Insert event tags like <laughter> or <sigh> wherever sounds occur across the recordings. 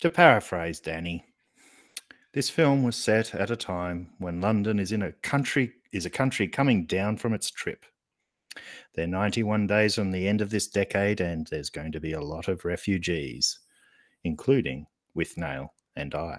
To paraphrase Danny, this film was set at a time when London is in a country is a country coming down from its trip. They're 91 days from the end of this decade, and there's going to be a lot of refugees, including Withnail and I.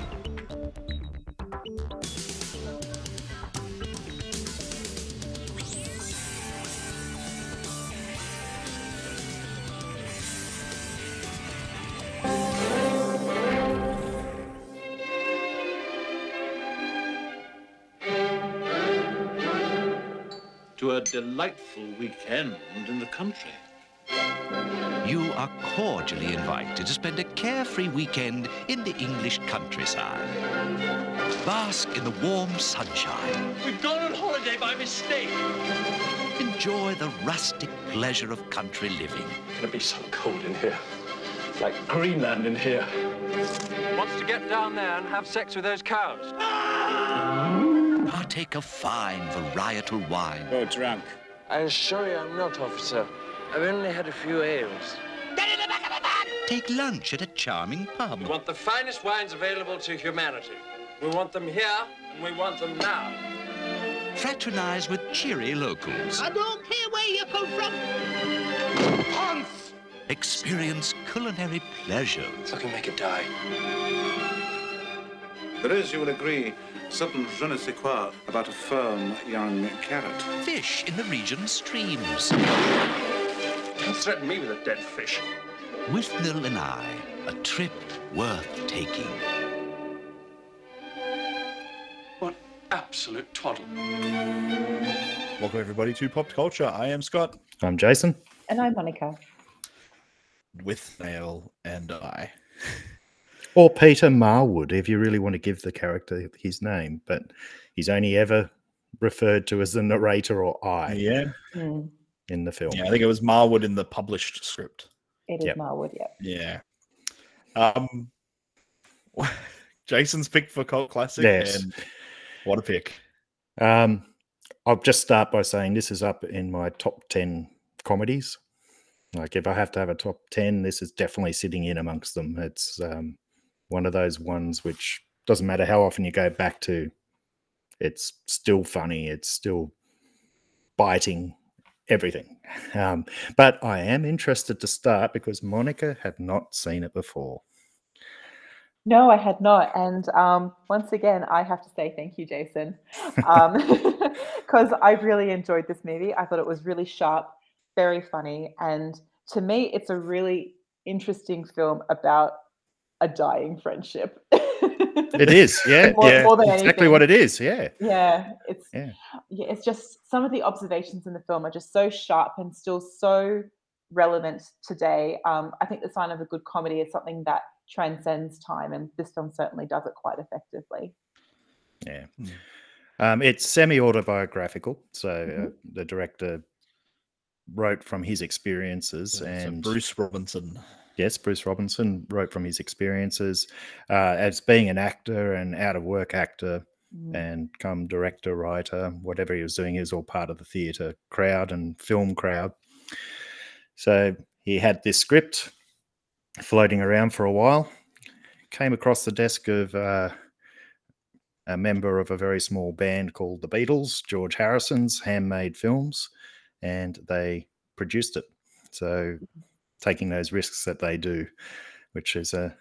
To a delightful weekend in the country. You are cordially invited to spend a carefree weekend in the English countryside. Bask in the warm sunshine. We've gone on holiday by mistake. Enjoy the rustic pleasure of country living. It's gonna be so cold in here. Like Greenland in here. Wants to get down there and have sex with those cows. Ah! Partake of fine varietal wine. Oh, drunk. I assure you I'm not, officer. I've only had a few ales. Get in the back of the van! Take lunch at a charming pub. We want the finest wines available to humanity. We want them here, and we want them now. Fraternize with cheery locals. I don't care where you come from. Ponce! Experience culinary pleasure. So I can make it die. There is, you will agree, certain je ne sais quoi about a firm young carrot. Fish in the region's streams. Don't threaten me with a dead fish. With Nil and I, a trip worth taking. What absolute twaddle. Welcome everybody to Pop Culture. I am Scott I'm Jason. And I'm Monica. Withnail and I. Or Peter Marwood, if you really want to give the character his name, but he's only ever referred to as the narrator or I Yeah. Mm, in the film. Yeah, I think it was Marwood in the published script. it is Yep. Marwood, yeah. Yeah. Um <laughs> Jason's pick for cult classic Yes. and what a pick. Um, I'll just start by saying this is up in my top 10 comedies. Like, if I have to have a top 10, this is definitely sitting in amongst them. It's um, one of those ones which doesn't matter how often you go back to, it's still funny, it's still biting, everything. Um, but I am interested to start because Monica had not seen it before. No, I had not. And um, once again, I have to say thank you, Jason, <laughs> <laughs> because I really enjoyed this movie. I thought it was really sharp, very funny. And to me, it's a really interesting film about a dying friendship. It is, <laughs> yeah, More- yeah, more than exactly anything. what it is, yeah. yeah it's Yeah. yeah it's just some of the observations in the film are just so sharp and still so relevant today um, i think the sign of a good comedy is something that transcends time and this film certainly does it quite effectively Yeah. Um, it's semi autobiographical. So uh, Mhm. the director wrote from his experiences So and Bruce Robinson. Yes, Bruce Robinson wrote from his experiences uh, as being an actor and out of work actor Mm. and come director, writer, whatever he was doing, he was all part of the theatre crowd and film crowd. So he had this script floating around for a while, came across the desk of uh, a member of a very small band called the Beatles, George Harrison's Handmade Films, and they produced it. So taking those risks that they do, which is a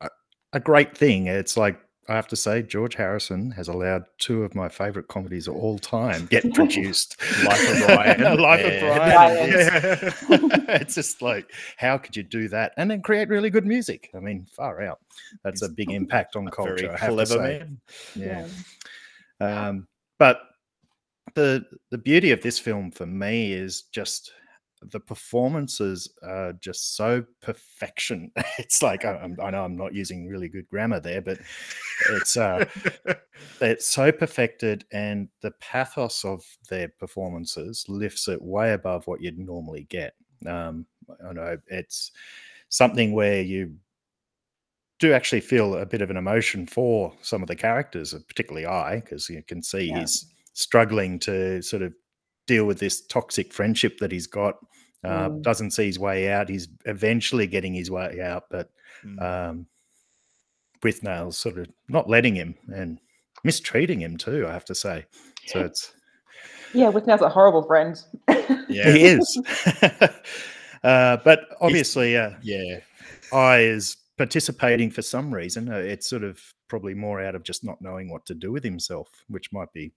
a, a great thing. It's like I have to say, George Harrison has allowed two of my favorite comedies of all time get <laughs> produced. Life of <laughs> Brian Life of Brian. Yeah. <laughs> it's just like, how could you do that and then create really good music? I mean, far out. That's a big impact on culture. very I have to clever say. man. Yeah. Um, but the the beauty of this film for me is just the performances are just so perfection. <laughs> It's like I, I'm- I know I'm not using really good grammar there, but it's uh, <laughs> it's so perfected, and the pathos of their performances lifts it way above what you'd normally get. Um, I know it's something where you do actually feel a bit of an emotion for some of the characters, uh, particularly I, because you can see Yeah. he's struggling to sort of deal with this toxic friendship that he's got. Uh, Mm. Doesn't see his way out. He's eventually getting his way out, but Mm. um, Withnail's sort of not letting him and mistreating him too. I have to say. So it's Yeah, Withnail's a horrible friend. yeah. <laughs> he is. <laughs> uh, but obviously, uh, Yeah. I is participating for some reason. Uh, it's sort of probably more out of just not knowing what to do with himself, which might be,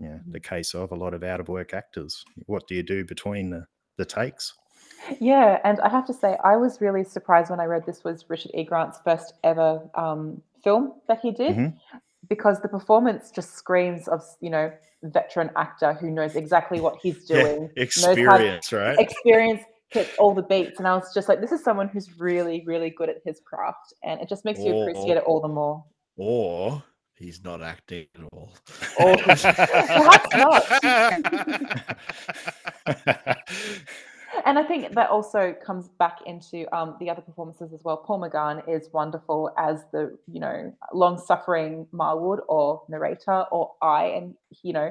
yeah, the case of a lot of out of work actors. What do you do between the, the takes? Yeah, and I have to say, I was really surprised when I read this was Richard E. Grant's first ever um, film that he did, Mhm. because the performance just screams of you know veteran actor who knows exactly what he's <laughs> Yeah, doing, how- Experience, right? experience hits all the beats, and I was just like, this is someone who's really, really good at his craft, and it just makes you appreciate it all the more. Or he's not acting at all. <laughs> <laughs> Not. <laughs> And I think that also comes back into um, the other performances as well. Paul McGann is wonderful as the, you know, long-suffering Marwood or narrator or I, and you know,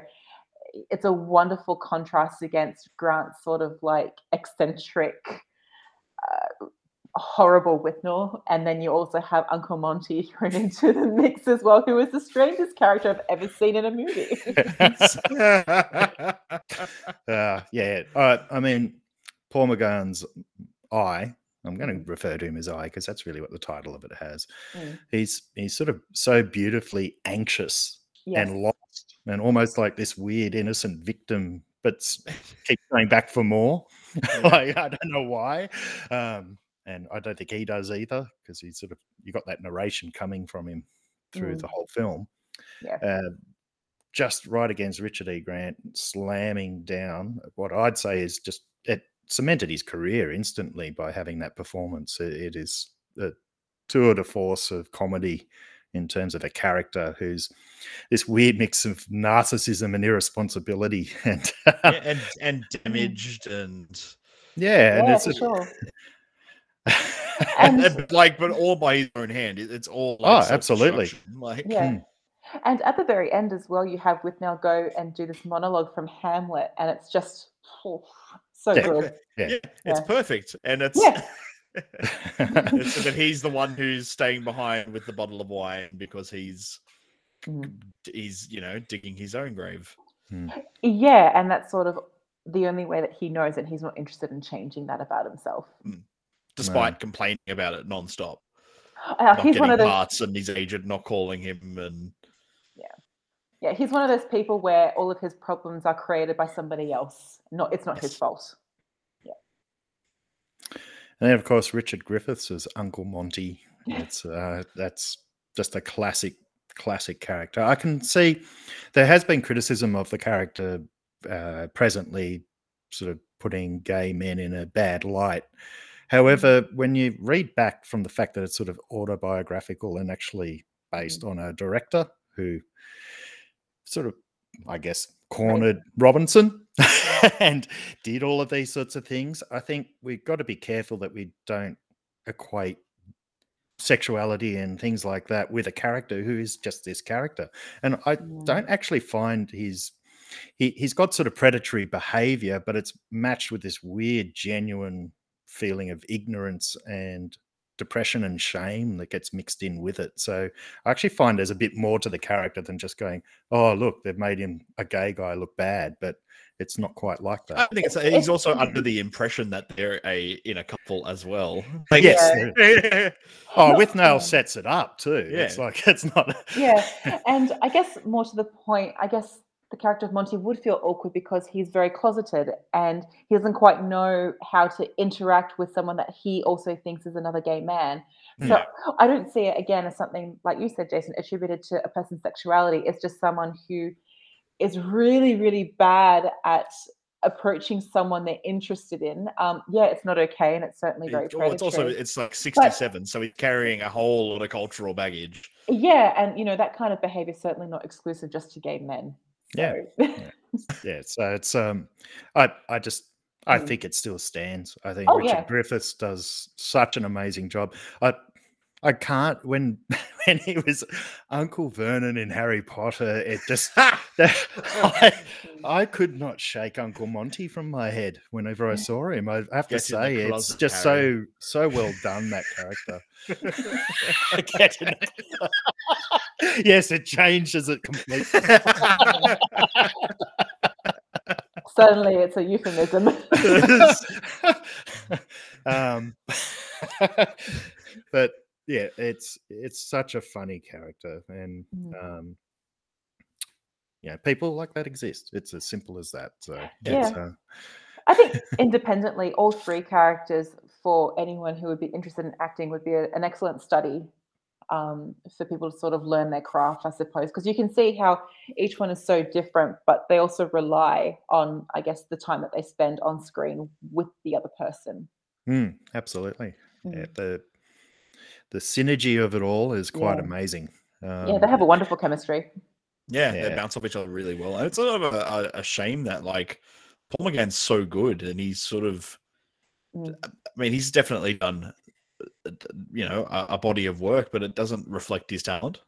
it's a wonderful contrast against Grant's sort of like eccentric, uh, horrible Withnail, and then you also have Uncle Monty <laughs> thrown into the mix as well, who is the strangest character I've ever seen in a movie. <laughs> uh, yeah. Uh, I mean, Paul McGann's I. I'm going to refer to him as I because that's really what the title of it has. Mm. He's he's sort of so beautifully anxious Yes. and lost, and almost like this weird innocent victim, but keeps going back for more. <laughs> like I don't know why, um, and I don't think he does either because he sort of you got that narration coming from him through Mm. the whole film Yeah. uh, just right against Richard E. Grant, slamming down what I'd say is just it cemented his career instantly by having that performance. It, it is a tour de force of comedy in terms of a character who's this weird mix of narcissism and irresponsibility, <laughs> and Yeah, and and damaged and yeah, and yeah, it's for a- sure. And, <laughs> like, but all by his own hand. It's all Oh, absolutely. Like, Yeah. Mm. And at the very end as well, you have Withnail go and do this monologue from Hamlet, and it's just oh, so Yeah. good. Yeah. yeah, it's perfect, and it's. Yeah. it's <laughs> <laughs> that he's the one who's staying behind with the bottle of wine because he's Mm. he's you know digging his own grave. Yeah, and that's sort of the only way that he knows and he's not interested in changing that about himself. Despite complaining about it nonstop. Uh, not he's getting one of those. parts and his agent not calling him and Yeah, yeah. he's one of those people where all of his problems are created by somebody else. Not, it's not his Yes. fault. And then, of course, Richard Griffiths as Uncle Monty. <laughs> It's uh, that's just a classic, classic character. I can see there has been criticism of the character uh, presently, sort of putting gay men in a bad light. Mm. However, when you read back from the fact that it's sort of autobiographical and actually mm. based on a director who sort of, I guess, cornered Robinson mm. <laughs> and did all of these sorts of things, I think we've got to be careful that we don't equate sexuality and things like that with a character who is just this character. And I don't actually find his he, he's got sort of predatory behavior, but it's matched with this weird, genuine feeling of ignorance and depression and shame that gets mixed in with it. So I actually find there's a bit more to the character than just going, oh, look, they've made him a gay guy look bad, but it's not quite like that. I think it's he's also under the impression that they're a in a couple as well. <laughs> Like, yes. yeah. <laughs> <laughs> Oh, with nail sets it up too. It's like it's not. Yeah, and I guess more to the point, I guess the character of Monty would feel awkward because he's very closeted and he doesn't quite know how to interact with someone that he also thinks is another gay man. So Yeah. I don't see it again as something like you said, Jason, attributed to a person's sexuality. It's just someone who is really, really bad at approaching someone they're interested in. Um, yeah, it's not okay, and it's certainly very. Well, it's also it's like sixty-seven, so he's carrying a whole lot of cultural baggage. Yeah, and you know that kind of behavior is certainly not exclusive just to gay men. Yeah. So- yeah. <laughs> yeah. So it's um, I I just I Mm. think it still stands. I think Oh, Richard yeah. Griffiths does such an amazing job. I I can't when <laughs> when he was Uncle Vernon in Harry Potter. It just <laughs> I, I could not shake Uncle Monty from my head whenever I saw him. I have to Get in the say it's just Harry. so so well done that character. Get in the- yes, it changes it completely. <laughs> Suddenly, it's a euphemism. <laughs> <laughs> um, but yeah, it's it's such a funny character, and Mm. um, yeah, people like that exist. It's as simple as that. So Yeah. uh, I think independently, all three characters for anyone who would be interested in acting would be a, an excellent study um, for people to sort of learn their craft, I suppose, because you can see how each one is so different, but they also rely on, I guess, the time that they spend on screen with the other person. mm, absolutely. Yeah, Mm. the the synergy of it all is quite Yeah. amazing. Um, yeah, they have a wonderful chemistry. Yeah, they bounce off each other really well. And it's sort of a, a, a shame that like Paul McGann's so good, and he's sort of, Mm. I mean, he's definitely done, you know, a, a body of work, but it doesn't reflect his talent.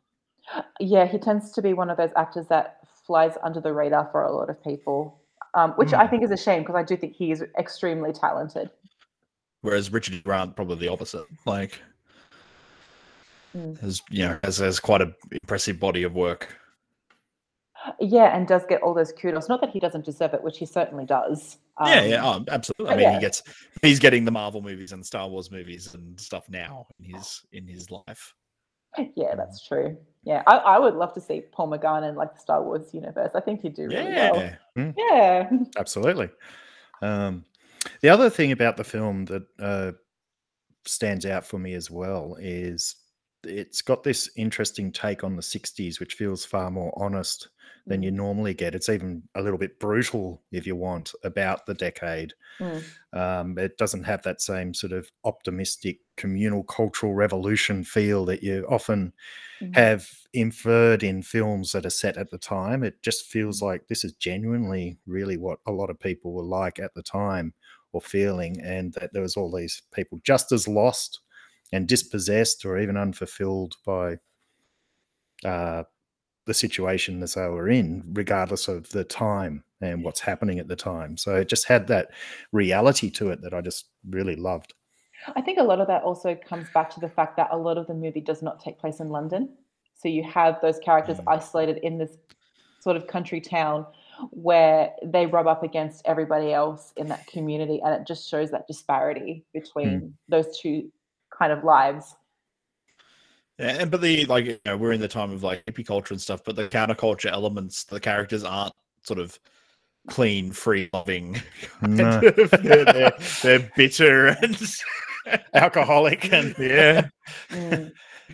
Yeah, he tends to be one of those actors that flies under the radar for a lot of people, um, which Mm. I think is a shame because I do think he is extremely talented. Whereas Richard Grant, probably the opposite. Like, Mm. has you know, has has quite a impressive body of work. Yeah, and does get all those kudos. Not that he doesn't deserve it, which he certainly does. yeah, yeah, Um, oh, absolutely. I mean, yeah. he gets he's getting the Marvel movies and Star Wars movies and stuff now in his in his life. <laughs> Yeah, that's true. Yeah, I, I would love to see Paul McGann in like the Star Wars universe. I think he'd do really well. Yeah, Mm. <laughs> Yeah. Absolutely. Um, the other thing about the film that uh, stands out for me as well is it's got this interesting take on the 60s, which feels far more honest than you normally get. It's even a little bit brutal, if you want, about the decade. Mm. Um, it doesn't have that same sort of optimistic communal cultural revolution feel that you often Mhm. have inferred in films that are set at the time. It just feels like this is genuinely really what a lot of people were like at the time or feeling, and that there was all these people just as lost and dispossessed or even unfulfilled by uh, the situation that they were in, regardless of the time and what's happening at the time. So it just had that reality to it that I just really loved. I think a lot of that also comes back to the fact that a lot of the movie does not take place in London. So you have those characters isolated in this sort of country town where they rub up against everybody else in that community. And it just shows that disparity between those two kind of lives. Yeah, and but the like you know we're in the time of like hippie culture and stuff, but the counterculture elements, the characters aren't sort of clean, free loving. <laughs> No. they're, they're, they're bitter and <laughs> Alcoholic and <laughs> yeah, Mm.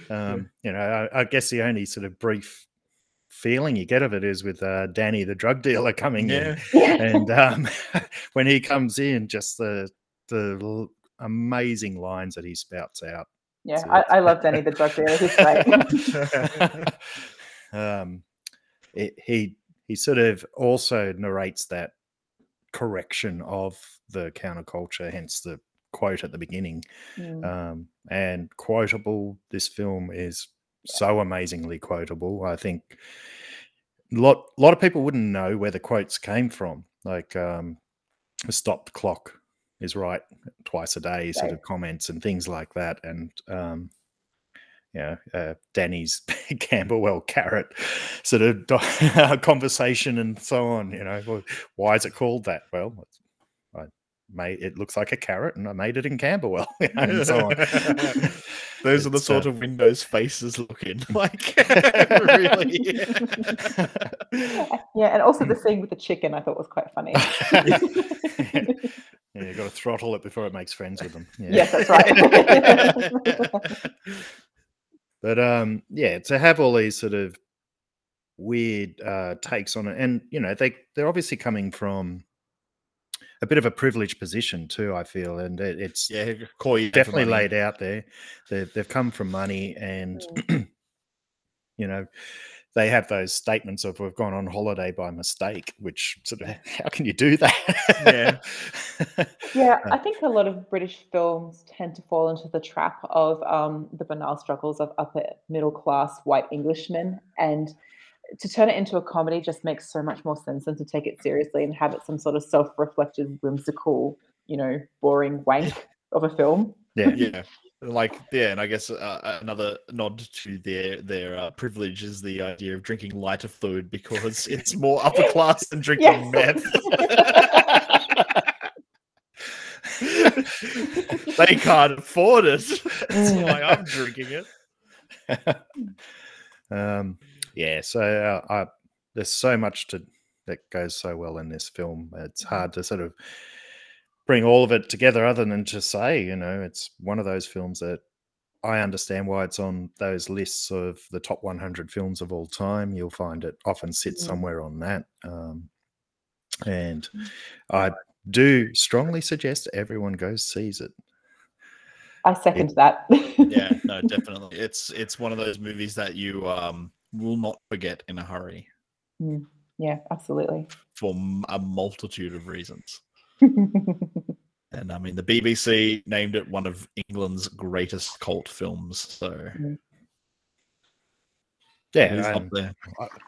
um, you know, I, I guess the only sort of brief feeling you get of it is with uh, Danny, the drug dealer, coming yeah. in, and um, when he comes in, just the the l- amazing lines that he spouts out. Yeah, So I, I love Danny the drug dealer. He's great. <laughs> um, it, he he sort of also narrates that correction of the counterculture, hence the quote at the beginning. Mm. Um, and quotable, this film is so amazingly quotable. I think a lot lot of people wouldn't know where the quotes came from. Like um, a stopped clock is right twice a day, sort Right. of comments and things like that. And um, yeah, uh, Danny's <laughs> Camberwell carrot sort of <laughs> conversation and so on. You know, well, why is it called that? Well, it's, I made it looks like a carrot, and I made it in Camberwell, <laughs> you know, and so on. Those are the sort uh, of Windows faces looking like really. yeah, and also the scene with the chicken I thought was quite funny. Yeah, you got to throttle it before it makes friends with them. Yeah. yes, that's right. <laughs> <laughs> But um, yeah, to have all these sort of weird uh, takes on it, and you know they they're obviously coming from a bit of a privileged position too. I feel, and it, it's Yeah, call you definitely laid out there. They, they've come from money, and <clears throat> you know they have those statements of "we've gone on holiday by mistake," which sort of <laughs> how can you do that? Yeah. <laughs> Yeah, I think a lot of British films tend to fall into the trap of um, the banal struggles of upper middle class white Englishmen. And to turn it into a comedy just makes so much more sense than to take it seriously and have it some sort of self reflective, whimsical, you know, boring wank of a film. yeah, yeah like yeah and i guess uh, another nod to their their uh, privilege is the idea of drinking lighter fluid because <laughs> it's more upper class than drinking meth. <laughs> <laughs> They can't afford it. That's why i'm drinking it. Um, yeah. So uh, I, there's so much to that goes so well in this film. It's hard to sort of bring all of it together, other than to say, you know, it's one of those films that I understand why it's on those lists of the top 100 films of all time. You'll find it often sits Yeah. somewhere on that. Um, and I do strongly suggest everyone goes sees it. I second that. yeah <laughs> no definitely it's it's one of those movies that you um will not forget in a hurry Mm, yeah, absolutely. for a multitude of reasons <laughs> and i mean the bbc named it one of england's greatest cult films so mm. Yeah, it is up and, there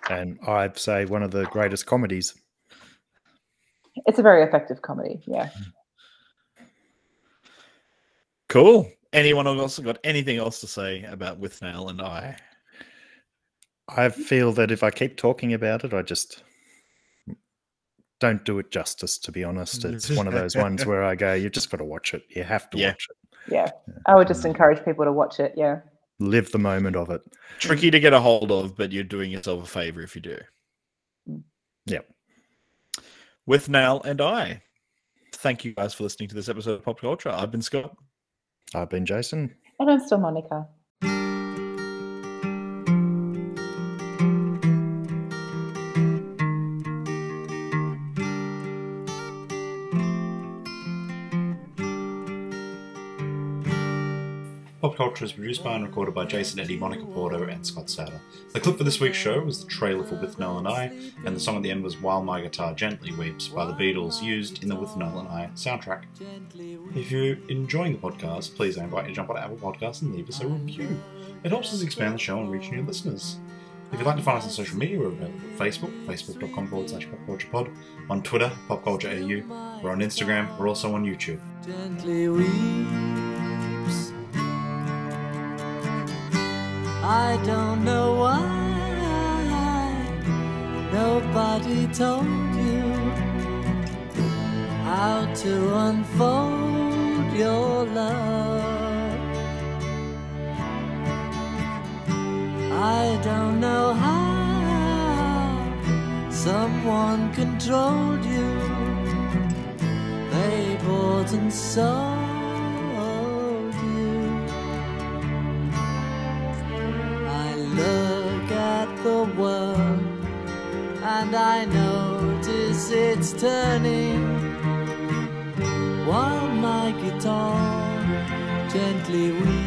and I'd say one of the greatest comedies. it's a very effective comedy. Yeah. Cool. Anyone else got anything else to say about Withnail and I? I feel that if I keep talking about it, I just don't do it justice. To be honest, mm. it's one of those ones where I go, you've just got to watch it. You have to Yeah. watch it. Yeah. I would just encourage people to watch it. Yeah. Live the moment of it." Tricky to get a hold of, but you're doing yourself a favor if you do. Mm. Yep. Withnail and I. Thank you guys for listening to this episode of Pop Culture. I've been Scott. I've been Jason. And I'm still Monica. Produced by and recorded by Jason Eddy, Monica Porto, and Scott Sauter. The clip for this week's show was the trailer for Withnail and I, and the song at the end was While My Guitar Gently Weeps by the Beatles, used in the Withnail and I soundtrack. If you're enjoying the podcast, please I invite you to jump on Apple Podcasts and leave us a review. It helps us expand the show and reach new listeners. If you'd like to find us on social media, we're available at Facebook, facebook.com forward slash popculturepod, on Twitter, popcultureau, we're on Instagram, we're also on YouTube. I don't know why nobody told you how to unfold your love. I don't know how someone controlled you. They bought and sold it's turning while my guitar gently weeps.